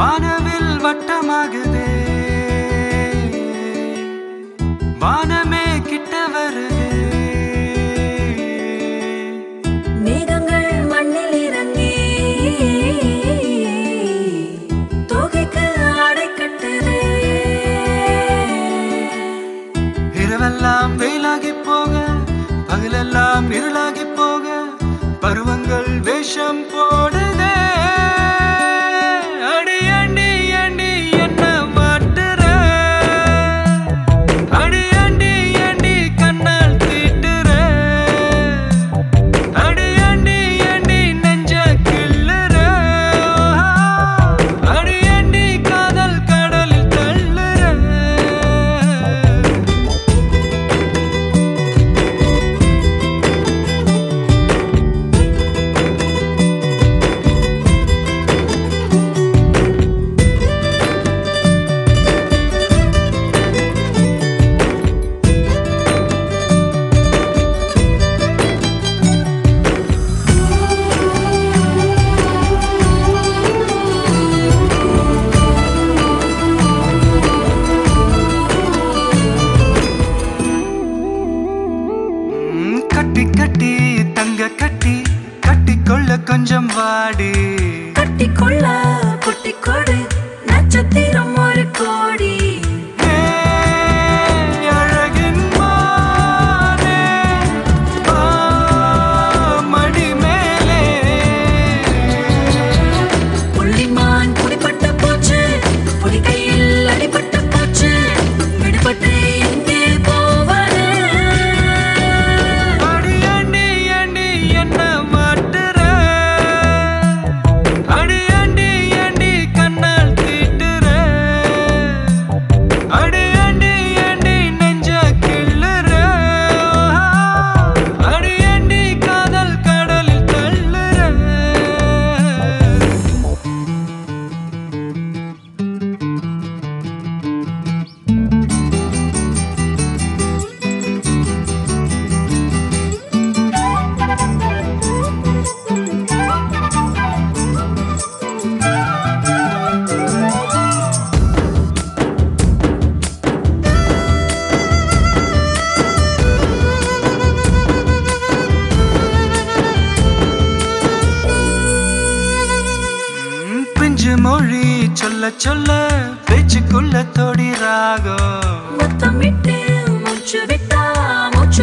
வானவில்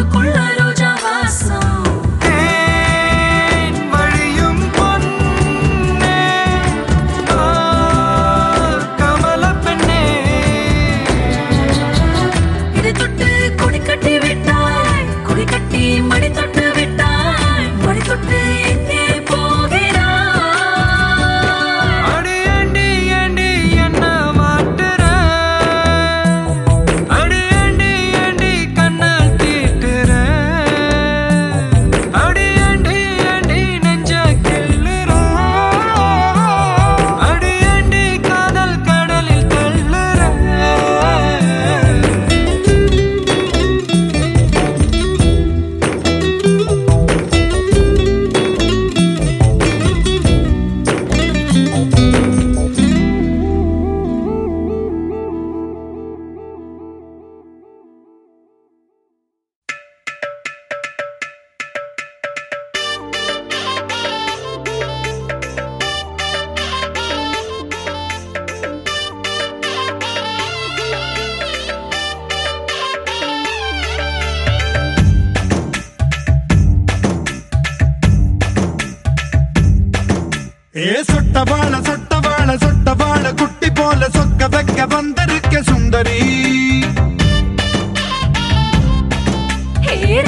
மனசுக்குள்ள நட்டவாழ சொட்டவாழ சொட்டவாழ குட்டி போல சொக்க வைக்க வந்திருக்க சுந்தரி.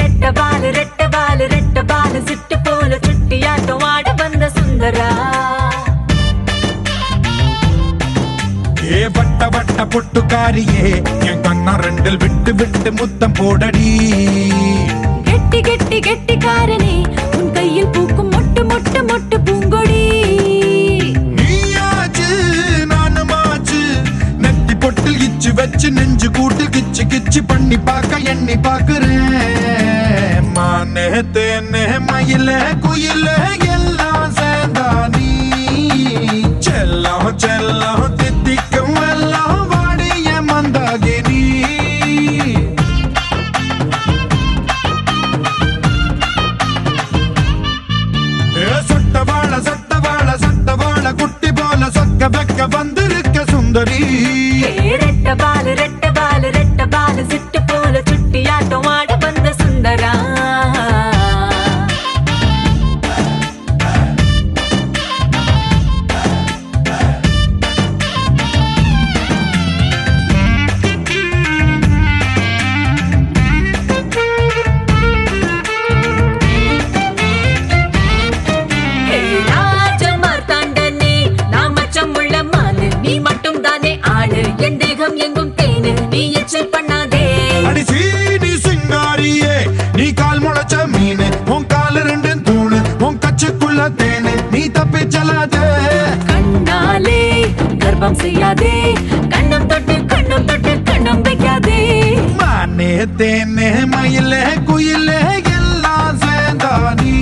ரெட்ட பாலு ரெட்ட பாலு ரெட்ட பாலு சிட்டு போல சுட்டியாட்டம் ஆட வந்த சுந்தரா. ஏ பட்ட பட்ட பொட்டுக்காரியே என் கண்ணா ரெண்டில் விட்டு விட்டு முத்தம் போடடி. கர்ப்பம் செய்யாதே கண்ணம் தொட்டு கண்ணம் தொட்டு கண்ணம் வைக்காதே மானே தேனே மயில குயில எல்லாம் சேர்ந்தானி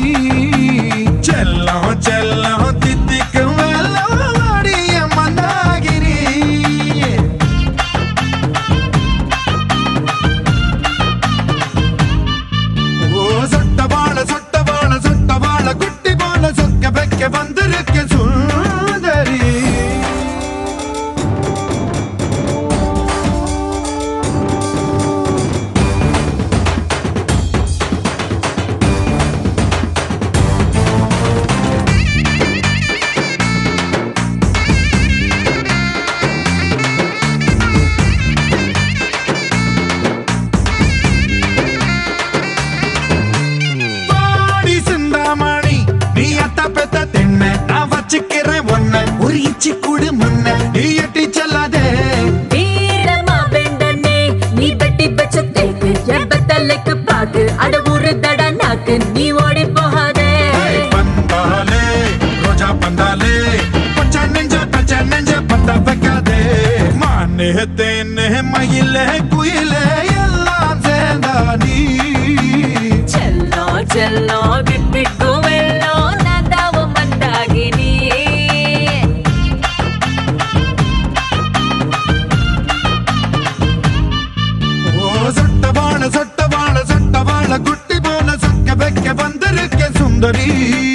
செல்லம் செல்லம் தித்திக்கும் சொட்ட வாழ சொட்ட வாழ குட்டி வாழ சொக்க பெக்க வந்திருக்க சொல் முன்ன ஒரு இச்சி கூடு முன்ன நீ எட்டி செல்லாதே. வீரமா வேண்டனே நீ பெட்டி பச்ச தேக்கு எப்ப தலைக்கு பாக்கு அட ஊரு தட நாக்கு நீ ஓடி போகாதே. பந்தாலே ரோஜா பந்தாலே பச்ச நெஞ்ச பச்ச நெஞ்ச பத்த வைக்காதே. மானே மயிலே குயிலே எல்லாம் சேர்ந்தா நீ. செல்லோ செல்லோ Mandarin.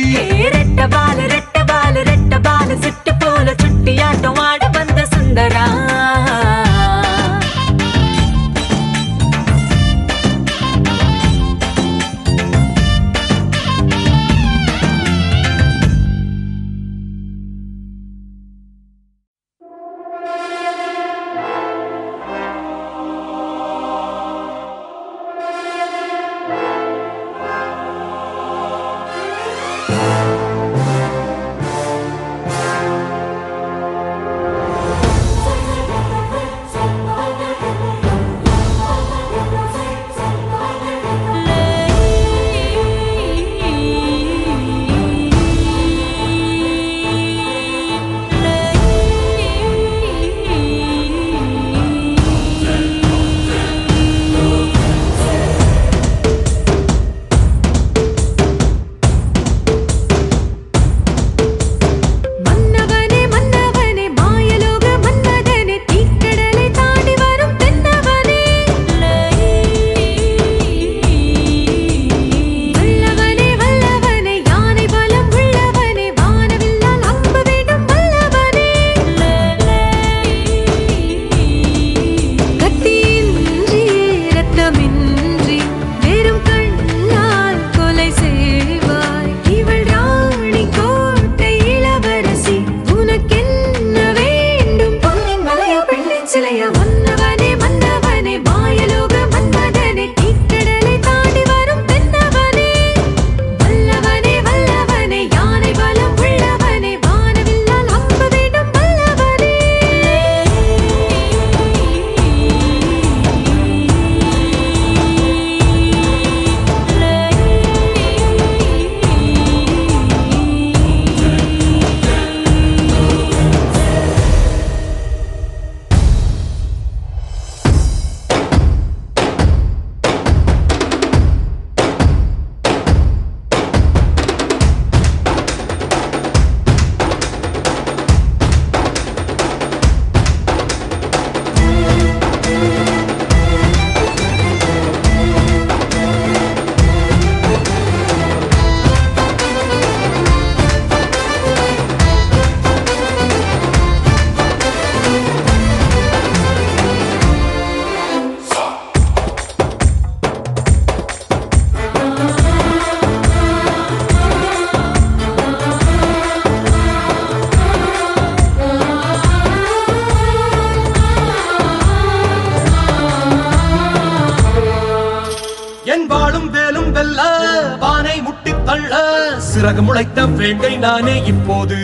சிறகு முளைத்த வேங்கை நானே இப்போது.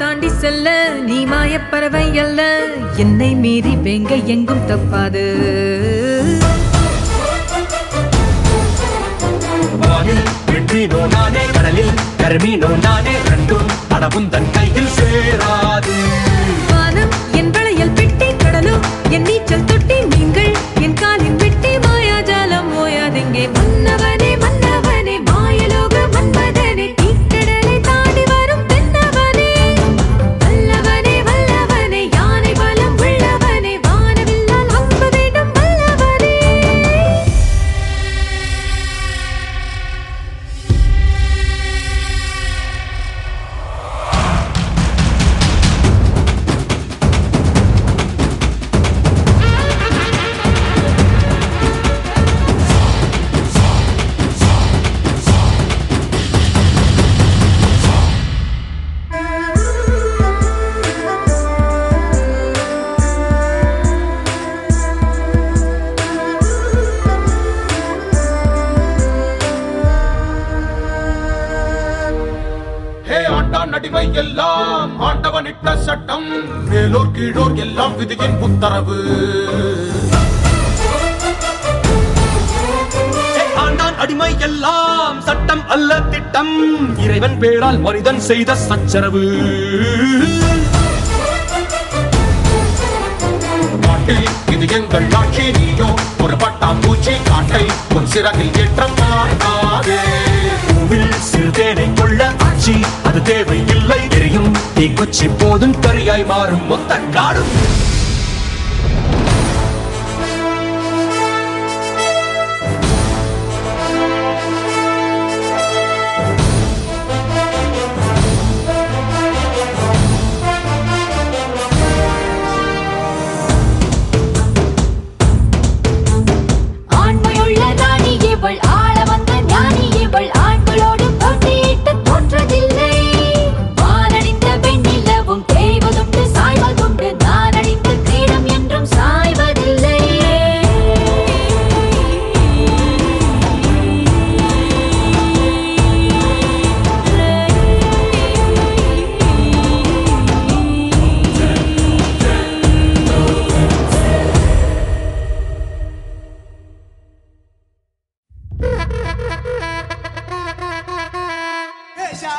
தாண்டி செல்ல நீ மாயப்பறவை அல்ல. என்னை மீறி வெங்க எங்கும் தப்பாது. வெற்றினோ நானே கடலில் கருமீனோ நானே ரெண்டும் படவும் தன் கையில் சேராது. விட்ட சட்டம் மேலோர் கீழோர் எல்லாம் விதியின் உத்தரவு ஆண்டான் அடிமை எல்லாம் சட்டம் அல்ல திட்டம் இறைவன் பேரால் மனிதன் செய்த சச்சரவு. காட்டில் இது எங்கள் ஆட்சி நீயோ ஒரு பட்டாம்பூச்சி காட்டை உன் சிறகில் ஏற்றம் பார்க்காதே. நடுவில் சிறு தேனை கொள்ள ஆட்சி. அது தேவையில்லை எரியும் தீக்குச்சி போதும் கரியாய் மாறும் மொத்த காடும்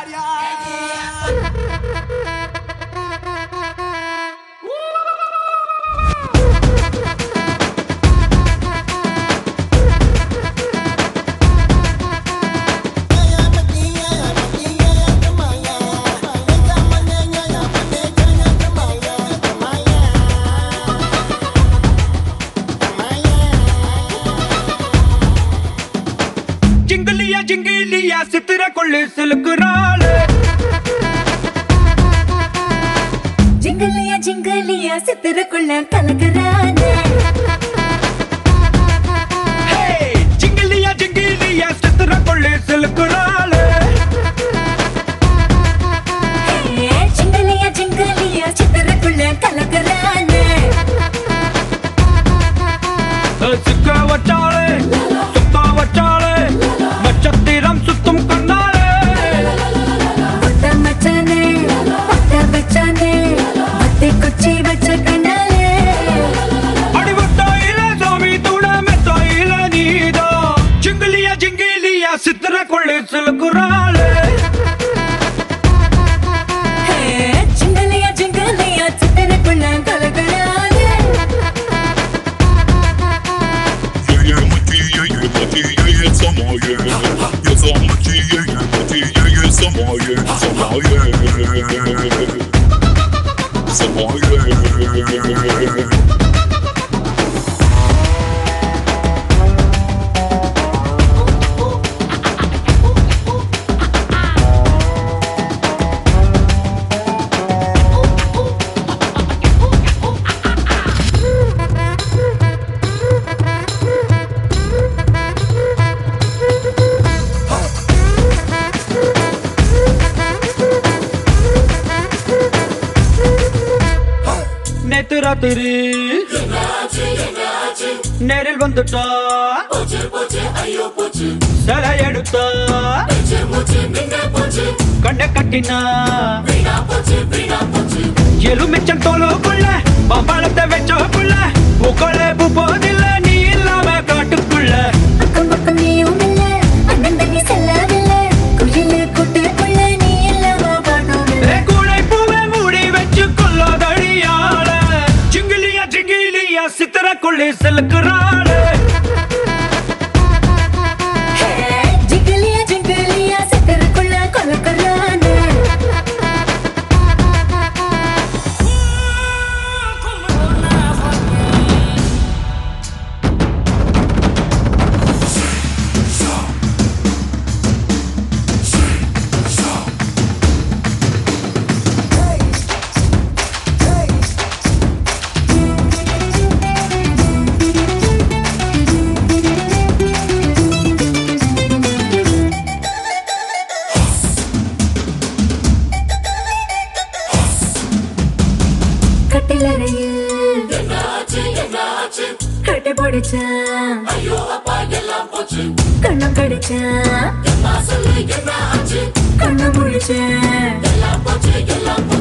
área. ஜிங்கலியா சித்திரக்குள்ள கலக்குறானே. ತಿರಿ ನೆರಲ್ ಬಂದುಟ ಸಲ ಎಡುತ್ತ ಕಂಡ ಕಟ್ಟಿನ che. Galampo che, galampo